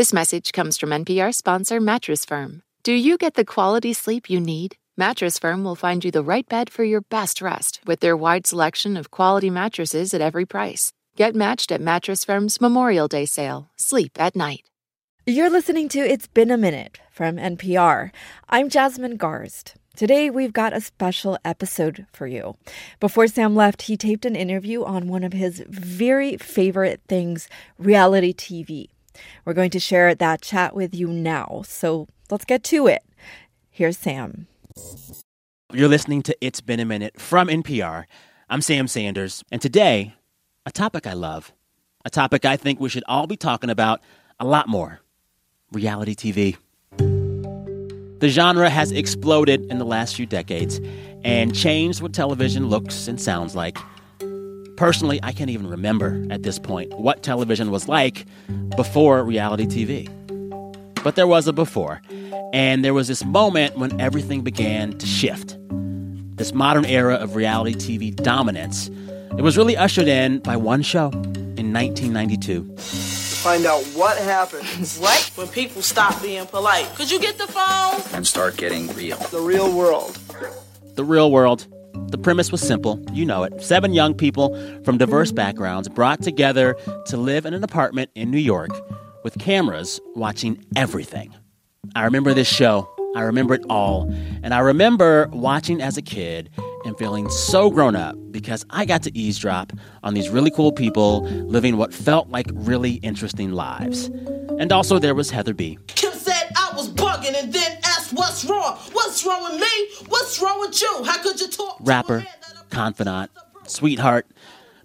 This message comes from NPR sponsor Mattress Firm. Do you get the quality sleep you need? Mattress Firm will find you the right bed for your best rest with their wide selection of quality mattresses at every price. Get matched at Mattress Firm's Memorial Day sale. Sleep at night. You're listening to It's Been a Minute from NPR. I'm Jasmine Garsd. Today, we've got a special episode for you. Before Sam left, he taped an interview on one of his very favorite things reality TV. We're going to share that chat with you now. So let's get to it. Here's Sam. You're listening to It's Been a Minute from NPR. I'm Sam Sanders, and today, a topic I love, a topic I think we should all be talking about a lot more reality TV. The genre has exploded in the last few decades and changed what television looks and sounds like. Personally, I can't even remember at this point what television was like before reality TV. But there was a before, and there was this moment when everything began to shift. This modern era of reality TV dominance. It was really ushered in by one show in 1992 find out what happens. What? When people stop being polite. Could you get the phone? And start getting real. The real world. The real world. The premise was simple. You know it. Seven young people from diverse backgrounds brought together to live in an apartment in New York with cameras watching everything. I remember this show. I remember it all. And I remember watching as a kid and feeling so grown up because I got to eavesdrop on these really cool people living what felt like really interesting lives. And also, there was Heather B. Kim was bugging and then asked, What's wrong? What's wrong with me? What's wrong with you? How could you talk? Rapper, confidant, sweetheart,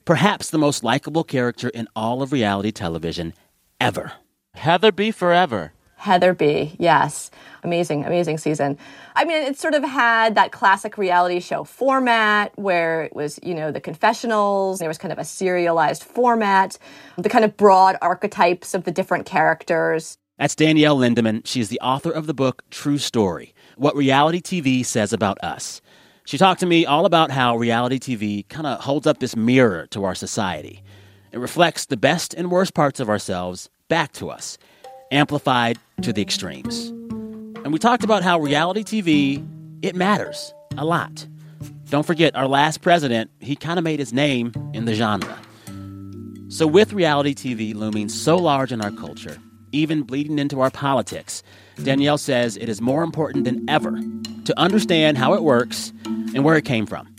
perhaps the most likable character in all of reality television ever. Heather B. Forever. Heather B. Yes. Amazing, amazing season. I mean, it sort of had that classic reality show format where it was, you know, the confessionals, there was kind of a serialized format, the kind of broad archetypes of the different characters. That's Danielle Lindemann. She's the author of the book True Story What Reality TV Says About Us. She talked to me all about how reality TV kind of holds up this mirror to our society. It reflects the best and worst parts of ourselves back to us amplified to the extremes. And we talked about how reality TV, it matters a lot. Don't forget, our last president, he kind of made his name in the genre. So, with reality TV looming so large in our culture, even bleeding into our politics, Danielle says it is more important than ever to understand how it works and where it came from.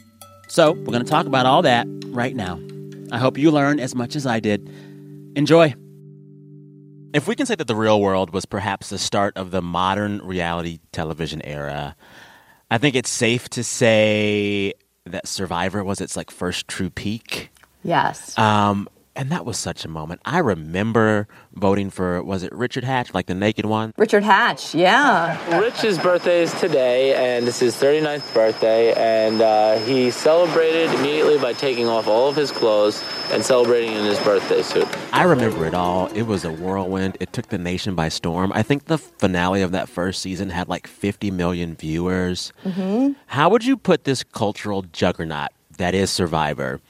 So, we're going to talk about all that right now. I hope you learn as much as I did. Enjoy. If we can say that the real world was perhaps the start of the modern reality television era, I think it's safe to say that Survivor was its like first true peak. Yes. Um, and that was such a moment. I remember voting for was it Richard Hatch, like the naked one? Richard Hatch, yeah. Rich's birthday is today, and it's his 39th birthday, and uh, he celebrated immediately by taking off all of his clothes and celebrating in his birthday suit. I remember it all. It was a whirlwind. It took the nation by storm. I think the finale of that first season had like 50 million viewers. Mm-hmm. How would you put this cultural juggernaut that is Survivor?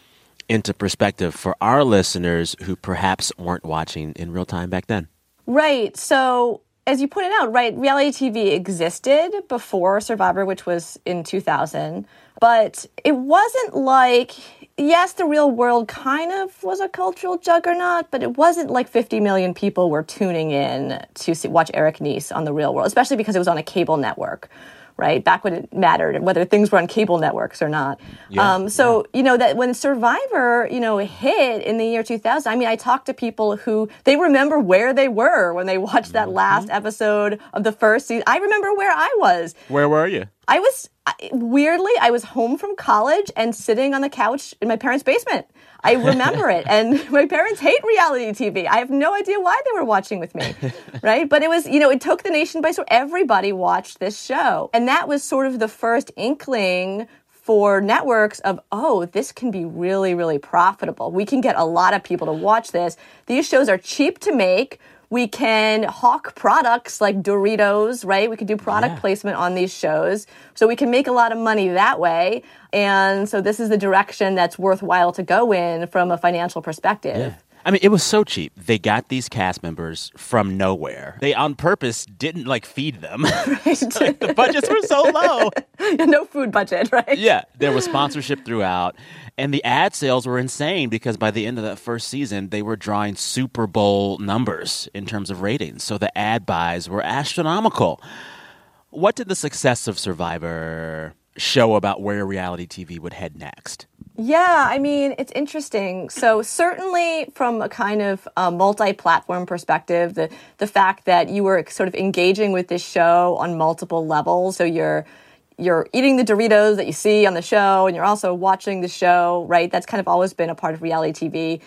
Into perspective for our listeners who perhaps weren't watching in real time back then. Right. So, as you pointed out, right, reality TV existed before Survivor, which was in 2000, but it wasn't like yes, the real world kind of was a cultural juggernaut, but it wasn't like 50 million people were tuning in to see, watch Eric Nies on the real world, especially because it was on a cable network right? Back when it mattered, whether things were on cable networks or not. Yeah, um, so, yeah. you know, that when Survivor, you know, hit in the year 2000, I mean, I talked to people who they remember where they were when they watched that mm-hmm. last episode of the first season. I remember where I was. Where were you? I was weirdly, I was home from college and sitting on the couch in my parents' basement. I remember it. And my parents hate reality TV. I have no idea why they were watching with me, right? But it was, you know, it took the nation by storm. Everybody watched this show. And that was sort of the first inkling for networks of, oh, this can be really, really profitable. We can get a lot of people to watch this. These shows are cheap to make. We can hawk products like Doritos, right? We could do product yeah. placement on these shows. So we can make a lot of money that way. And so this is the direction that's worthwhile to go in from a financial perspective. Yeah. I mean, it was so cheap. They got these cast members from nowhere. They on purpose didn't like feed them. like, the budgets were so low. no food budget, right? Yeah, there was sponsorship throughout. And the ad sales were insane because by the end of that first season, they were drawing Super Bowl numbers in terms of ratings. So the ad buys were astronomical. What did the success of Survivor show about where reality TV would head next? Yeah, I mean, it's interesting. So certainly from a kind of uh, multi-platform perspective, the the fact that you were sort of engaging with this show on multiple levels. So you're you're eating the Doritos that you see on the show, and you're also watching the show, right? That's kind of always been a part of reality TV.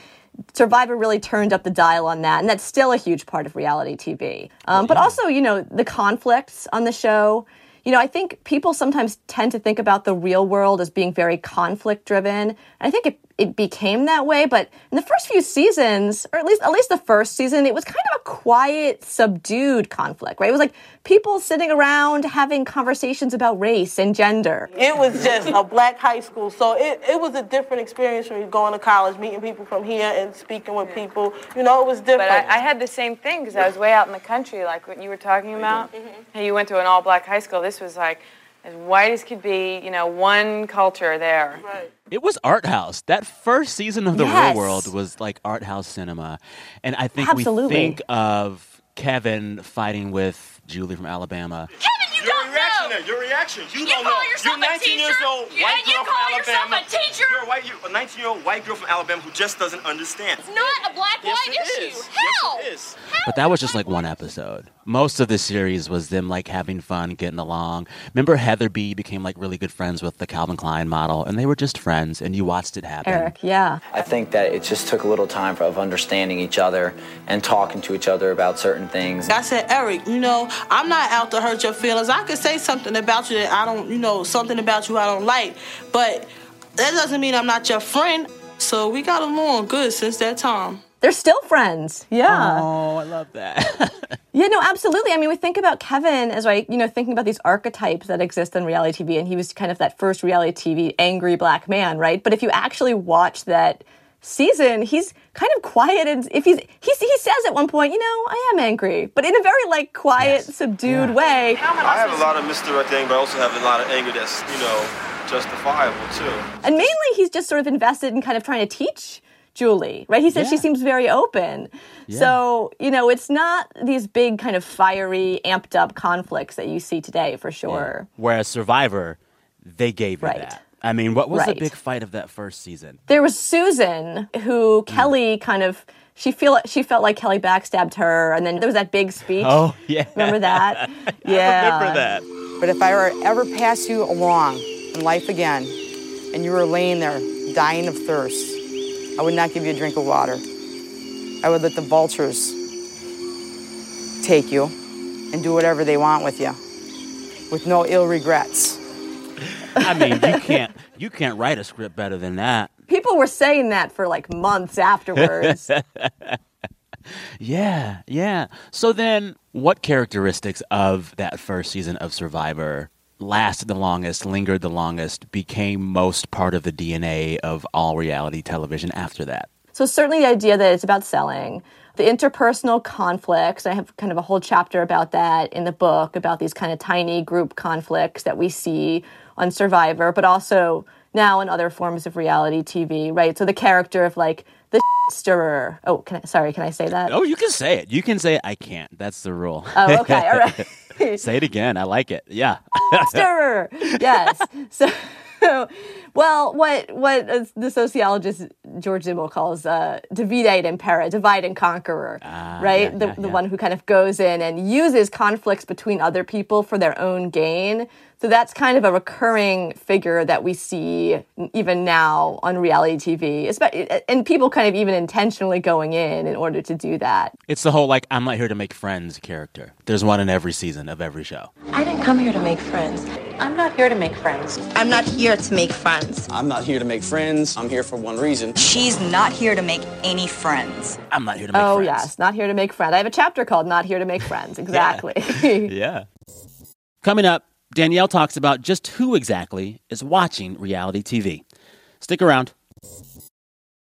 Survivor really turned up the dial on that, and that's still a huge part of reality TV. Um, but also, you know, the conflicts on the show you know, I think people sometimes tend to think about the real world as being very conflict driven. And I think it, it became that way, but in the first few seasons, or at least at least the first season, it was kind of a quiet, subdued conflict, right? It was like people sitting around having conversations about race and gender. It was just a black high school, so it, it was a different experience from going to college, meeting people from here and speaking with people. You know, it was different. But I, I had the same thing because I was way out in the country, like what you were talking about. Mm-hmm. You went to an all black high school. This was like as white as could be, you know, one culture there. Right. It was art house. That first season of The Yes. Real World was like art house cinema. And I think Absolutely. we think of Kevin fighting with Julie from Alabama. Kevin, you don't reaction, know. there, your reaction. You, You don't call know. yourself You're a 19 years old, Yeah, white you girl call from yourself Alabama. a teacher? You're a white, you, a 19 year old white girl from Alabama who just doesn't understand. It's not a black Yes, white it issue. is. Hell. Yes, it is. But that was just like one episode. Most of the series was them like having fun, getting along. Remember Heather B became like really good friends with the Calvin Klein model and they were just friends and you watched it happen. Eric, yeah. I think that it just took a little time for, of understanding each other and talking to each other about certain things. I said, Eric, you know, I'm not out to hurt your feelings. I could say something about you that I don't, you know, something about you I don't like, but that doesn't mean I'm not your friend. So we got along good since that time. They're still friends. Yeah. Oh, I love that. Yeah, no, absolutely. I mean, we think about Kevin as right, you know, thinking about these archetypes that exist in reality TV, and he was kind of that first reality TV angry black man, right? But if you actually watch that season, he's kind of quiet, and if he's he he says at one point, you know, I am angry, but in a very like quiet, subdued way. I have a lot of misdirected anger, but I also have a lot of anger that's, you know, justifiable too. And mainly, he's just sort of invested in kind of trying to teach Julie, right? He says she seems very open. So, you know, it's not these big kind of fiery, amped up conflicts that you see today for sure. Whereas Survivor, they gave you Right. that. I mean, what was the big fight of that first season? There was Susan, who hmm. Kelly kind of she feel she felt like Kelly backstabbed her, and then there was that big speech. Oh, yeah. remember that? Yeah, Remember that. But if I were ever pass you along in life again, and you were laying there dying of thirst, I would not give you a drink of water. I would let the vultures take you and do whatever they want with you, with no ill regrets. I mean, you can't you can't write a script better than that. People were saying that for like months afterwards. Yeah, yeah. So then, what characteristics of that first season of Survivor lasted the longest, lingered the longest, became most part of the DNA of all reality television after that? So certainly the idea that it's about selling, the interpersonal conflicts. I have kind of a whole chapter about that in the book about these kind of tiny group conflicts that we see on Survivor, but also now in other forms of reality TV, right? So the character of like the stirrer. Oh, can I, sorry, can I say that? Oh, you can say it. You can say it. I can't. That's the rule. Oh, okay, all right. say it again. I like it. Yeah. stirrer. Yes. So, well, what what uh, the sociologist George Simmel calls uh, divide et impera, divide and conqueror, right? yeah, the yeah, the yeah. one who kind of goes in and uses conflicts between other people for their own gain. So that's kind of a recurring figure that we see even now on reality TV, espe- and people kind of even intentionally going in in order to do that. It's the whole like I'm not here to make friends character. There's one in every season of every show. I didn't come here to make friends. I'm not here to make friends. I'm not here to make friends. I'm not here to make friends. I'm here for one reason. She's not here to make any friends. I'm not here to make oh friends. yes, not here to make friends. I have a chapter called "Not Here to Make Friends." Exactly. yeah. Coming up, Danielle talks about just who exactly is watching reality TV. Stick around.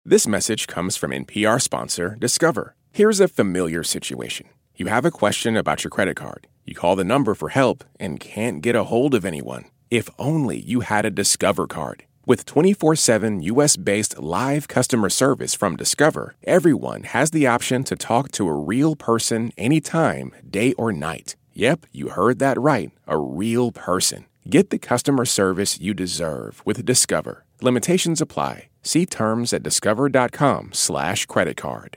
This message comes from NPR sponsor Discover. Here's a familiar situation. You have a question about your credit card. You call the number for help and can't get a hold of anyone. If only you had a Discover card. With 24 7 US based live customer service from Discover, everyone has the option to talk to a real person anytime, day or night. Yep, you heard that right. A real person. Get the customer service you deserve with Discover. Limitations apply. See terms at discover.com/slash credit card.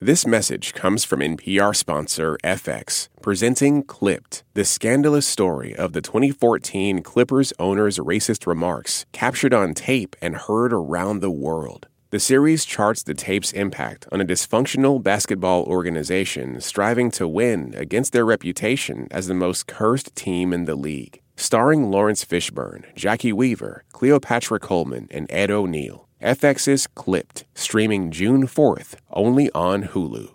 This message comes from NPR sponsor FX, presenting Clipped, the scandalous story of the 2014 Clippers owner's racist remarks captured on tape and heard around the world. The series charts the tape's impact on a dysfunctional basketball organization striving to win against their reputation as the most cursed team in the league. Starring Laurence Fishburne, Jacki Weaver, Cleopatra Coleman, and Ed O'Neill. FX's Clipped, streaming June 4th, only on Hulu.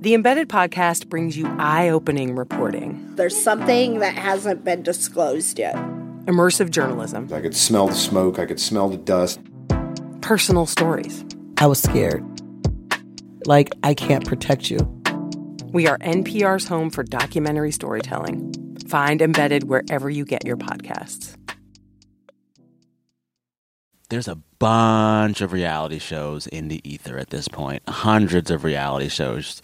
The Embedded Podcast brings you eye opening reporting, There's something that hasn't been disclosed yet. immersive journalism, I could smell the smoke, I could smell the dust. Personal stories. I was scared. Like, I can't protect you. We are NPR's home for documentary storytelling. Find Embedded wherever you get your podcasts. There's a bunch of reality shows in the ether at this point, hundreds of reality shows.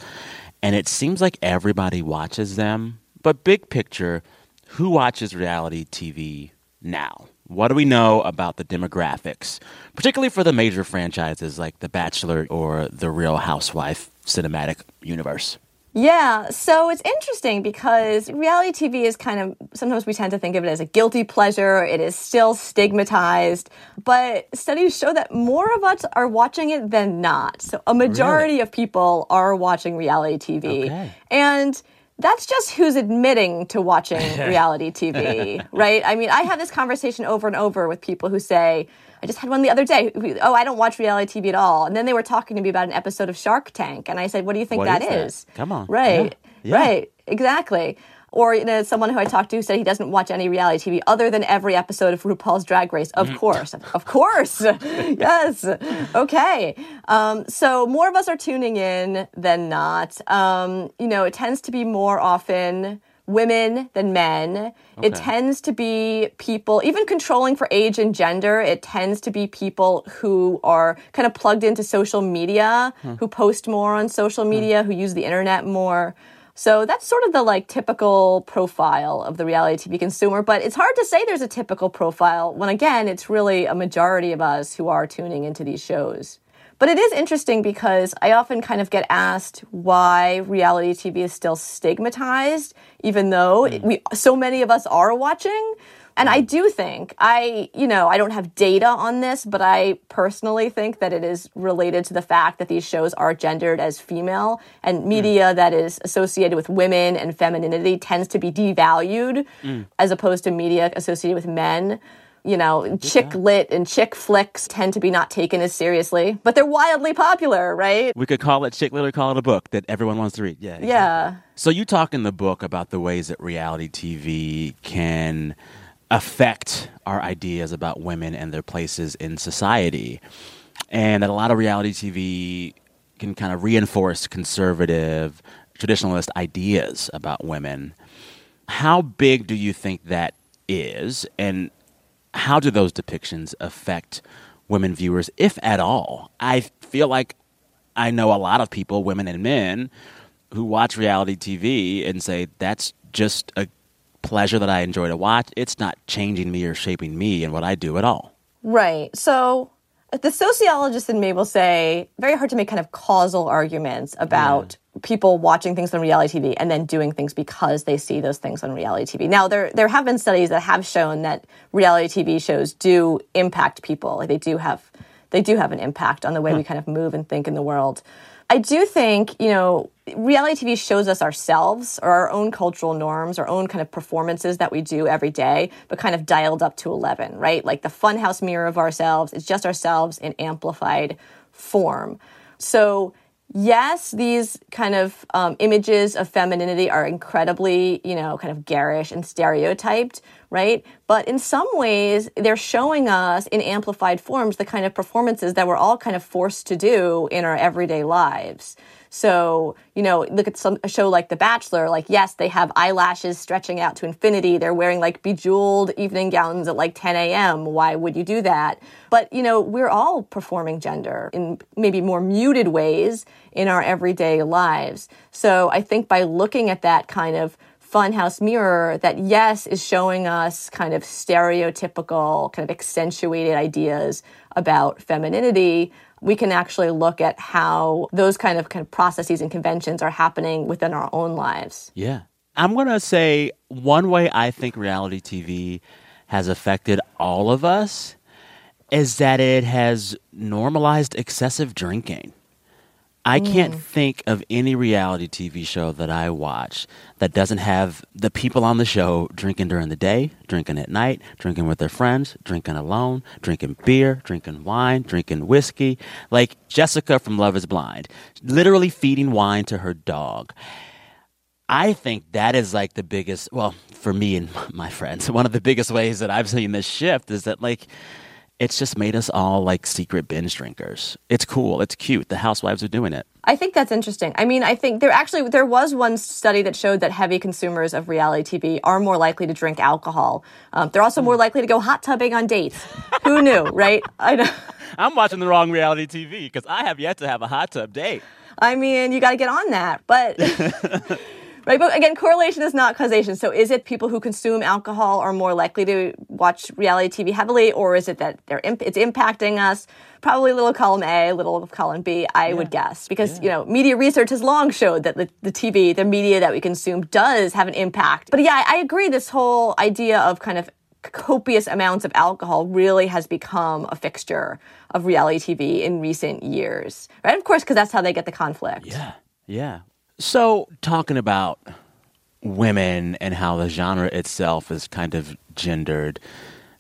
And it seems like everybody watches them. But big picture, who watches reality TV now? What do we know about the demographics, particularly for the major franchises like The Bachelor or The Real Housewife cinematic universe? Yeah, so it's interesting because reality TV is kind of sometimes we tend to think of it as a guilty pleasure. It is still stigmatized, but studies show that more of us are watching it than not. So a majority of people are watching reality TV. Okay. And that's just who's admitting to watching reality TV, right? I mean, I have this conversation over and over with people who say, I just had one the other day. Oh, I don't watch reality TV at all. And then they were talking to me about an episode of Shark Tank. And I said, What do you think What that is that? is? Come on. Right. Yeah. Yeah. Right. Exactly. Or you know, someone who I talked to said he doesn't watch any reality TV other than every episode of RuPaul's Drag Race. Of course, of course, yes. Okay. Um, so more of us are tuning in than not. Um, you know, it tends to be more often women than men. It tends to be people, even controlling for age and gender, it tends to be people who are kind of plugged into social media, Hmm. who post more on social media, who use the internet more. So that's sort of the like typical profile of the reality TV consumer, but it's hard to say there's a typical profile when again, it's really a majority of us who are tuning into these shows. But it is interesting because I often kind of get asked why reality TV is still stigmatized, even though hmm. we so many of us are watching. And I do think I, you know, I don't have data on this, but I personally think that it is related to the fact that these shows are gendered as female and mm. media that is associated with women and femininity tends to be devalued mm. as opposed to media associated with men. You know, chick lit and chick flicks tend to be not taken as seriously, but they're wildly popular, right? We could call it chick lit or call it a book that everyone wants to read. Yeah. Yeah. So you talk in the book about the ways that reality TV can affect our ideas about women and their places in society. And that a lot of reality TV can kind of reinforce conservative, traditionalist ideas about women. How big do you think that is? And how do those depictions affect women viewers, if at all? I feel like I know a lot of people, women and men, who watch reality TV and say that's just a pleasure that I enjoy to watch. It's not changing me or shaping me and what I do at all. Right. So the sociologist in me will say very hard to make kind of causal arguments about mm. people watching things on reality TV and then doing things because they see those things on reality TV. Now there there have been studies that have shown that reality TV shows do impact people. Like they do have they do have an impact on the way we hmm. kind of move and think in the world. I do think, you know, reality TV shows us ourselves or our own cultural norms, our own kind of performances that we do every day, but kind of dialed up to 11, right? Like the funhouse mirror of ourselves. It's just ourselves in amplified form. So yes, these kind of um, images of femininity are incredibly, you know, kind of garish and stereotyped, right? But in some ways, they're showing us in amplified forms the kind of performances that we're all kind of forced to do in our everyday lives. So, you know, look at some a show like The Bachelor, like yes, they have eyelashes stretching out to infinity. They're wearing like bejeweled evening gowns at like 10 a.m. Why would you do that? But, you know, we're all performing gender in maybe more muted ways in our everyday lives. So I think by looking at that kind of funhouse mirror that yes is showing us kind of stereotypical kind of accentuated ideas about femininity we can actually look at how those kind of kind of processes and conventions are happening within our own lives. Yeah. I'm going to say one way I think reality TV has affected all of us is that it has normalized excessive drinking. I can't Mm. think of any reality TV show that I watch that doesn't have the people on the show drinking during the day, drinking at night, drinking with their friends, drinking alone, drinking beer, drinking wine, drinking whiskey. Like Jessica from Love is Blind, literally feeding wine to her dog. I think that is like the biggest, well, for me and my friends, one of the biggest ways that I've seen this shift is that like it's just made us all like secret binge drinkers. It's cool. It's cute. The housewives are doing it. I think that's interesting. I mean, I think there actually there was one study that showed that heavy consumers of reality TV are more likely to drink alcohol. Um, they're also more likely to go hot tubbing on dates. Who knew, right? I know. I'm watching the wrong reality TV because I have yet to have a hot tub date. I mean, you got to get on that. But right, but again, correlation is not causation. So is it people who consume alcohol are more likely to watch reality TV heavily, or is it that they're imp- it's impacting us? Probably a little column A, a little column B, I would guess, because you know media research has long showed that the, the TV, the media that we consume, does have an impact. But yeah, I, I agree. This whole idea of kind of copious amounts of alcohol really has become a fixture of reality TV in recent years, right? Of course, because that's how they get the conflict. Yeah. Yeah. So, talking about women and how the genre itself is kind of gendered,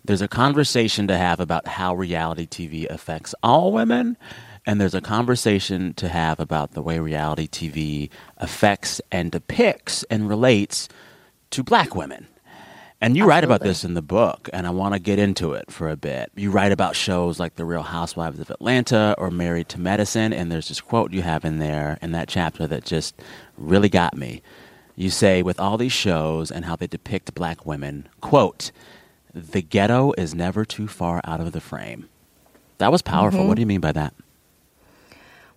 there's a conversation to have about how reality TV affects all women. And there's a conversation to have about the way reality TV affects and depicts and relates to black women. And you write about this in the book, and I want to get into it for a bit. You write about shows like The Real Housewives of Atlanta or Married to Medicine, and there's this quote you have in there in that chapter that just really got me. You say, with all these shows and how they depict black women, quote, the ghetto is never too far out of the frame. That was powerful. Mhm. What do you mean by that?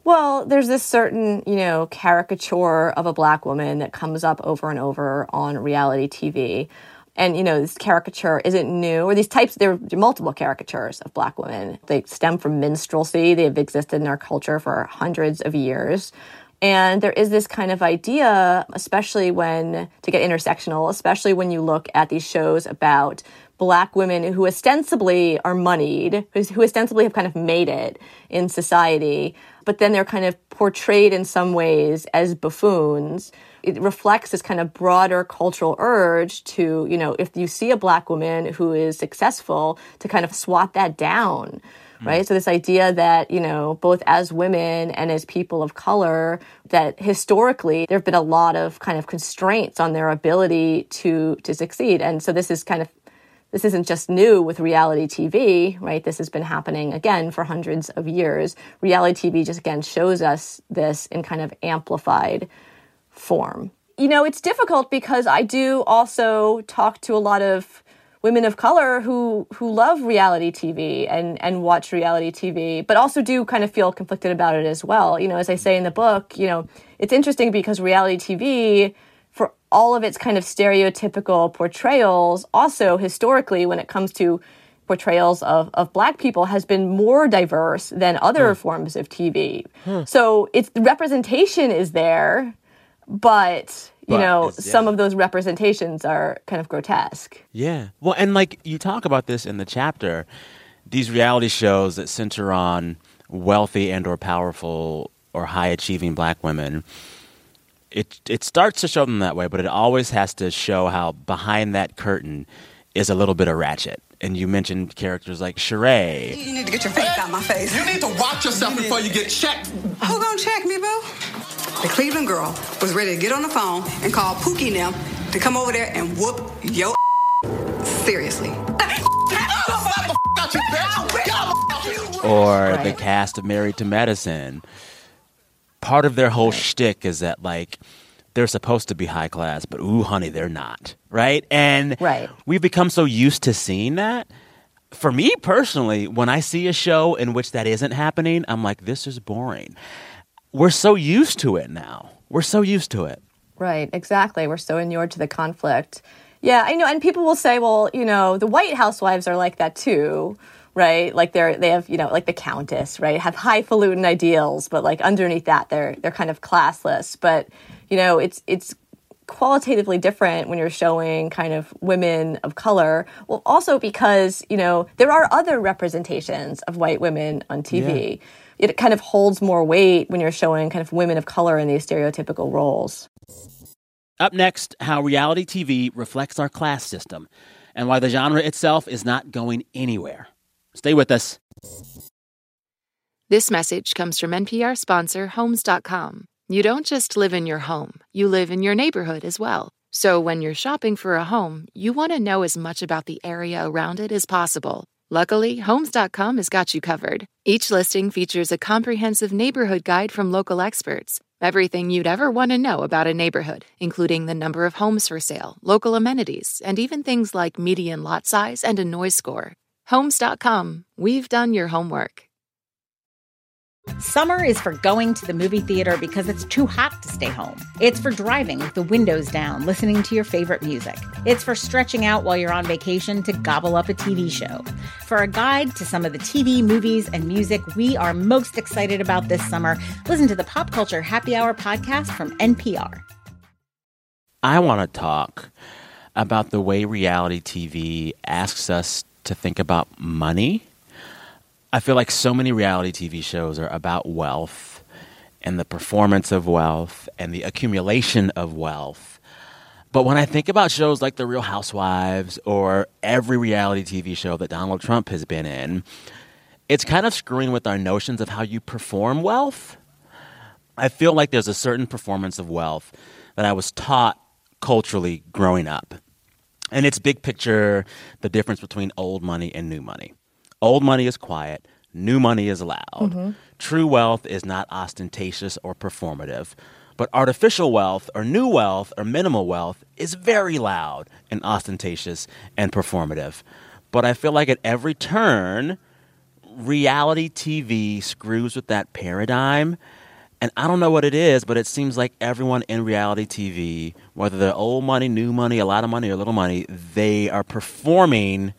Well, there's this certain, you know, caricature of a black woman that comes up over and over on reality TV. And, you know, this caricature isn't new, or these types, there are multiple caricatures of black women. They stem from minstrelsy, they've existed in our culture for hundreds of years. And there is this kind of idea, especially when, to get intersectional, especially when you look at these shows about black women who ostensibly are moneyed, who ostensibly have kind of made it in society, but then they're kind of portrayed in some ways as buffoons. It reflects this kind of broader cultural urge to, you know, if you see a black woman who is successful, to kind of swat that down hmm. right? So this idea that, you know, both as women and as people of color, that historically there have been a lot of kind of constraints on their ability to to succeed. And so this is kind of this isn't just new with reality TV, right? This has been happening again for hundreds of years. Reality TV just again shows us this in kind of amplified form. You know, it's difficult because I do also talk to a lot of women of color who who love reality TV and and watch reality TV, but also do kind of feel conflicted about it as well. You know, as I say in the book, you know, it's interesting because reality TV for all of its kind of stereotypical portrayals, also historically when it comes to portrayals of, of black people has been more diverse than other forms of TV. Hmm. So it's the representation is there, but you But know, it's- some of those representations are kind of grotesque. Yeah. Well, and like you talk about this in the chapter, these reality shows that center on wealthy and or powerful or high achieving black women. It it starts to show them that way, but it always has to show how behind that curtain is a little bit of ratchet and you mentioned characters like Sheree. You need to get your face out my face. You need to watch yourself before you get checked. Who gonna check me, boo? The Cleveland girl was ready to get on the phone and call Pookie and them to come over there and whoop your seriously. or the cast of Married to Medicine. Part of their whole shtick is that like they're supposed to be high class, but ooh, honey, they're not, right? And right. we've become so used to seeing that. For me personally, when I see a show in which that isn't happening, I'm like, this is boring. We're so used to it now. We're so used to it. Right, exactly. We're so inured to the conflict. Yeah, I know. And people will say, well, you know, the white housewives are like that too right? Like they're they have you know like the countess, right? Have highfalutin ideals, but like underneath that they're they're kind of classless. But you know it's it's qualitatively different when you're showing kind of women of color. Well, also because you know there are other representations of white women on TV. Yeah. It kind of holds more weight when you're showing kind of women of color in these stereotypical roles. Up next, how reality TV reflects our class system and why the genre itself is not going anywhere. Stay with us. This message comes from NPR sponsor Homes.com. You don't just live in your home, you live in your neighborhood as well. So when you're shopping for a home, you want to know as much about the area around it as possible. Luckily, Homes.com has got you covered. Each listing features a comprehensive neighborhood guide from local experts. Everything you'd ever want to know about a neighborhood, including the number of homes for sale, local amenities, and even things like median lot size and a noise score. Homes.com. We've done your homework. Summer is for going to the movie theater because it's too hot to stay home. It's for driving with the windows down, listening to your favorite music. It's for stretching out while you're on vacation to gobble up a TV show. For a guide to some of the TV, movies, and music we are most excited about this summer, listen to the Pop Culture Happy Hour podcast from NPR. I want to talk about the way reality TV asks us to think about money. I feel like so many reality TV shows are about wealth and the performance of wealth and the accumulation of wealth. But when I think about shows like The Real Housewives or every reality TV show that Donald Trump has been in, it's kind of screwing with our notions of how you perform wealth. I feel like there's a certain performance of wealth that I was taught culturally growing up. And it's big picture the difference between old money and new money. Old money is quiet, new money is loud. Mm-hmm. True wealth is not ostentatious or performative. But artificial wealth or new wealth or minimal wealth is very loud and ostentatious and performative. But I feel like at every turn, reality TV screws with that paradigm and I don't know what it is, but it seems like everyone in reality TV, whether they're old money, new money, a lot of money, or little money, they are performing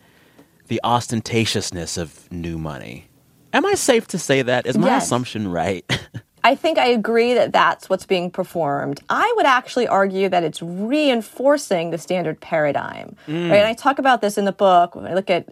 the ostentatiousness of new money. Am I safe to say that? Is my yes. assumption right? I think I agree that that's what's being performed. I would actually argue that it's reinforcing the standard paradigm. Mm. Right? And I talk about this in the book when I look at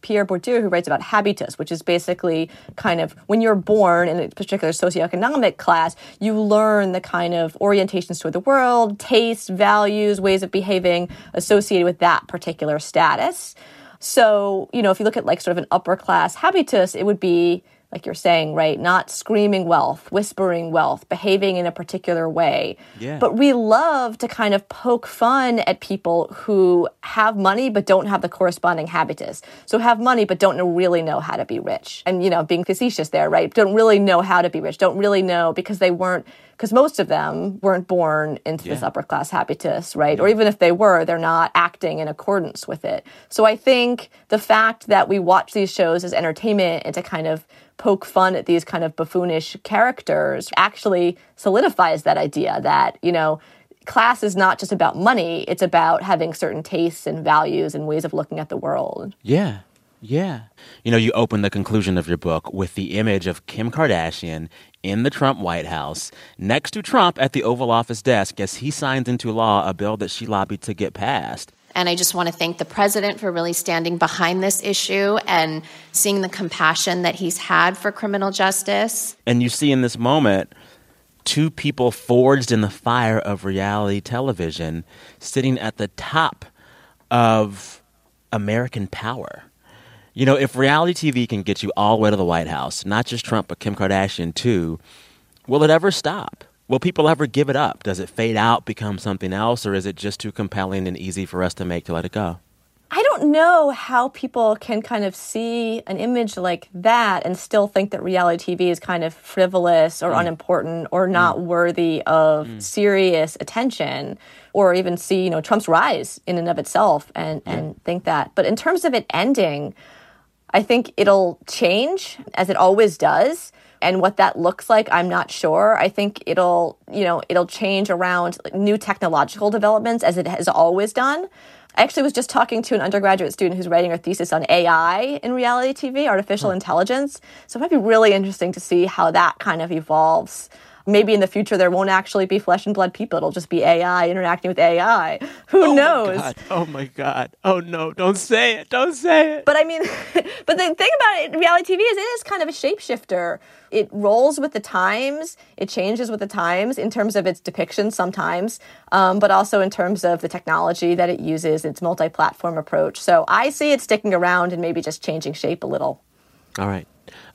Pierre Bourdieu, who writes about habitus, which is basically kind of when you're born in a particular socioeconomic class, you learn the kind of orientations toward the world, tastes, values, ways of behaving associated with that particular status. So, you know, if you look at like sort of an upper class habitus, it would be like you're saying, right? Not screaming wealth, whispering wealth, behaving in a particular way. Yeah. But we love to kind of poke fun at people who have money but don't have the corresponding habitus. So have money but don't really know how to be rich. And, you know, being facetious there, right? Don't really know how to be rich. Don't really know because they weren't because most of them weren't born into yeah. this upper class habitus, right? Or even if they were, they're not acting in accordance with it. So I think the fact that we watch these shows as entertainment and to kind of poke fun at these kind of buffoonish characters actually solidifies that idea that, you know, class is not just about money, it's about having certain tastes and values and ways of looking at the world. Yeah. Yeah. You know, you open the conclusion of your book with the image of Kim Kardashian in the Trump White House next to Trump at the Oval Office desk as he signs into law a bill that she lobbied to get passed. And I just want to thank the president for really standing behind this issue and seeing the compassion that he's had for criminal justice. And you see in this moment two people forged in the fire of reality television sitting at the top of American power. You know, if reality TV can get you all the way to the White House, not just Trump, but Kim Kardashian too, will it ever stop? Will people ever give it up? Does it fade out, become something else, or is it just too compelling and easy for us to make to let it go? I don't know how people can kind of see an image like that and still think that reality TV is kind of frivolous or mm. unimportant or not mm. worthy of mm. serious attention or even see, you know, Trump's rise in and of itself and, yeah. and think that. But in terms of it ending, I think it'll change as it always does. And what that looks like, I'm not sure. I think it'll, you know, it'll change around new technological developments as it has always done. I actually was just talking to an undergraduate student who's writing her thesis on AI in reality TV, artificial hmm. intelligence. So it might be really interesting to see how that kind of evolves maybe in the future there won't actually be flesh and blood people. It'll just be AI interacting with AI. Who oh knows? My oh my God. Oh no, don't say it. Don't say it. But I mean, but the thing about it, reality TV is it is kind of a shapeshifter. It rolls with the times, it changes with the times in terms of its depiction sometimes, um, but also in terms of the technology that it uses, its multi platform approach. So I see it sticking around and maybe just changing shape a little. All right.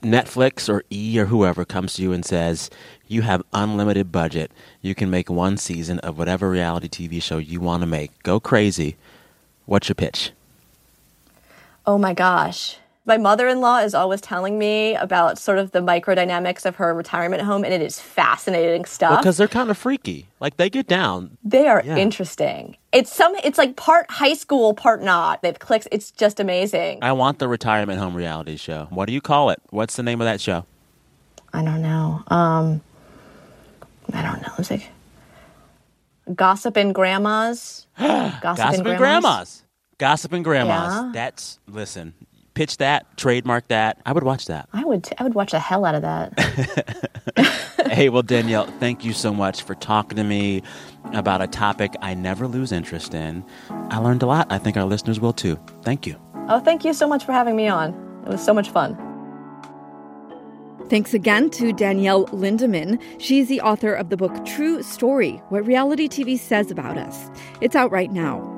Netflix or E or whoever comes to you and says, you have unlimited budget. You can make one season of whatever reality TV show you want to make. Go crazy. What's your pitch? Oh my gosh. My mother in law is always telling me about sort of the microdynamics of her retirement home, and it is fascinating stuff. Because they're kind of freaky. Like they get down. They are yeah. interesting. It's some. It's like part high school, part not. They've clicks. It's just amazing. I want the retirement home reality show. What do you call it? What's the name of that show? I don't know. Um, I don't know. It's like gossiping grandmas. gossiping, grandmas. Gossiping grandmas. Yeah. That's listen. Pitch that, trademark that. I would watch that. I would. T- I would watch the hell out of that. hey, well, Danielle, thank you so much for talking to me about a topic I never lose interest in. I learned a lot. I think our listeners will too. Thank you. Oh, thank you so much for having me on. It was so much fun. Thanks again to Danielle Lindemann. She's the author of the book True Story What Reality TV Says About Us. It's out right now.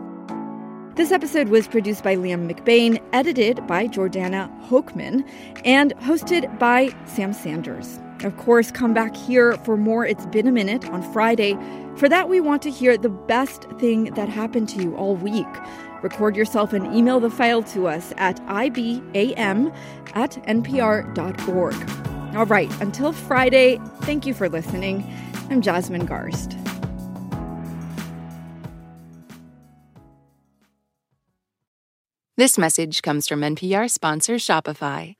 This episode was produced by Liam McBain, edited by Jordana Hochman, and hosted by Sam Sanders. Of course, come back here for more It's Been a Minute on Friday. For that, we want to hear the best thing that happened to you all week. Record yourself and email the file to us at ibam at npr.org. All right, until Friday, thank you for listening. I'm Jasmine Garsd. This message comes from NPR sponsor Shopify.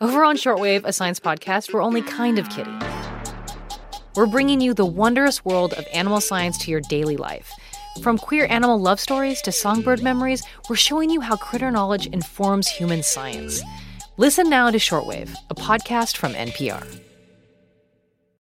Over on Shortwave, a science podcast, we're only kind of kidding. We're bringing you the wondrous world of animal science to your daily life from queer animal love stories to songbird memories, we're showing you how critter knowledge informs human science. Listen now to Shortwave, a podcast from NPR.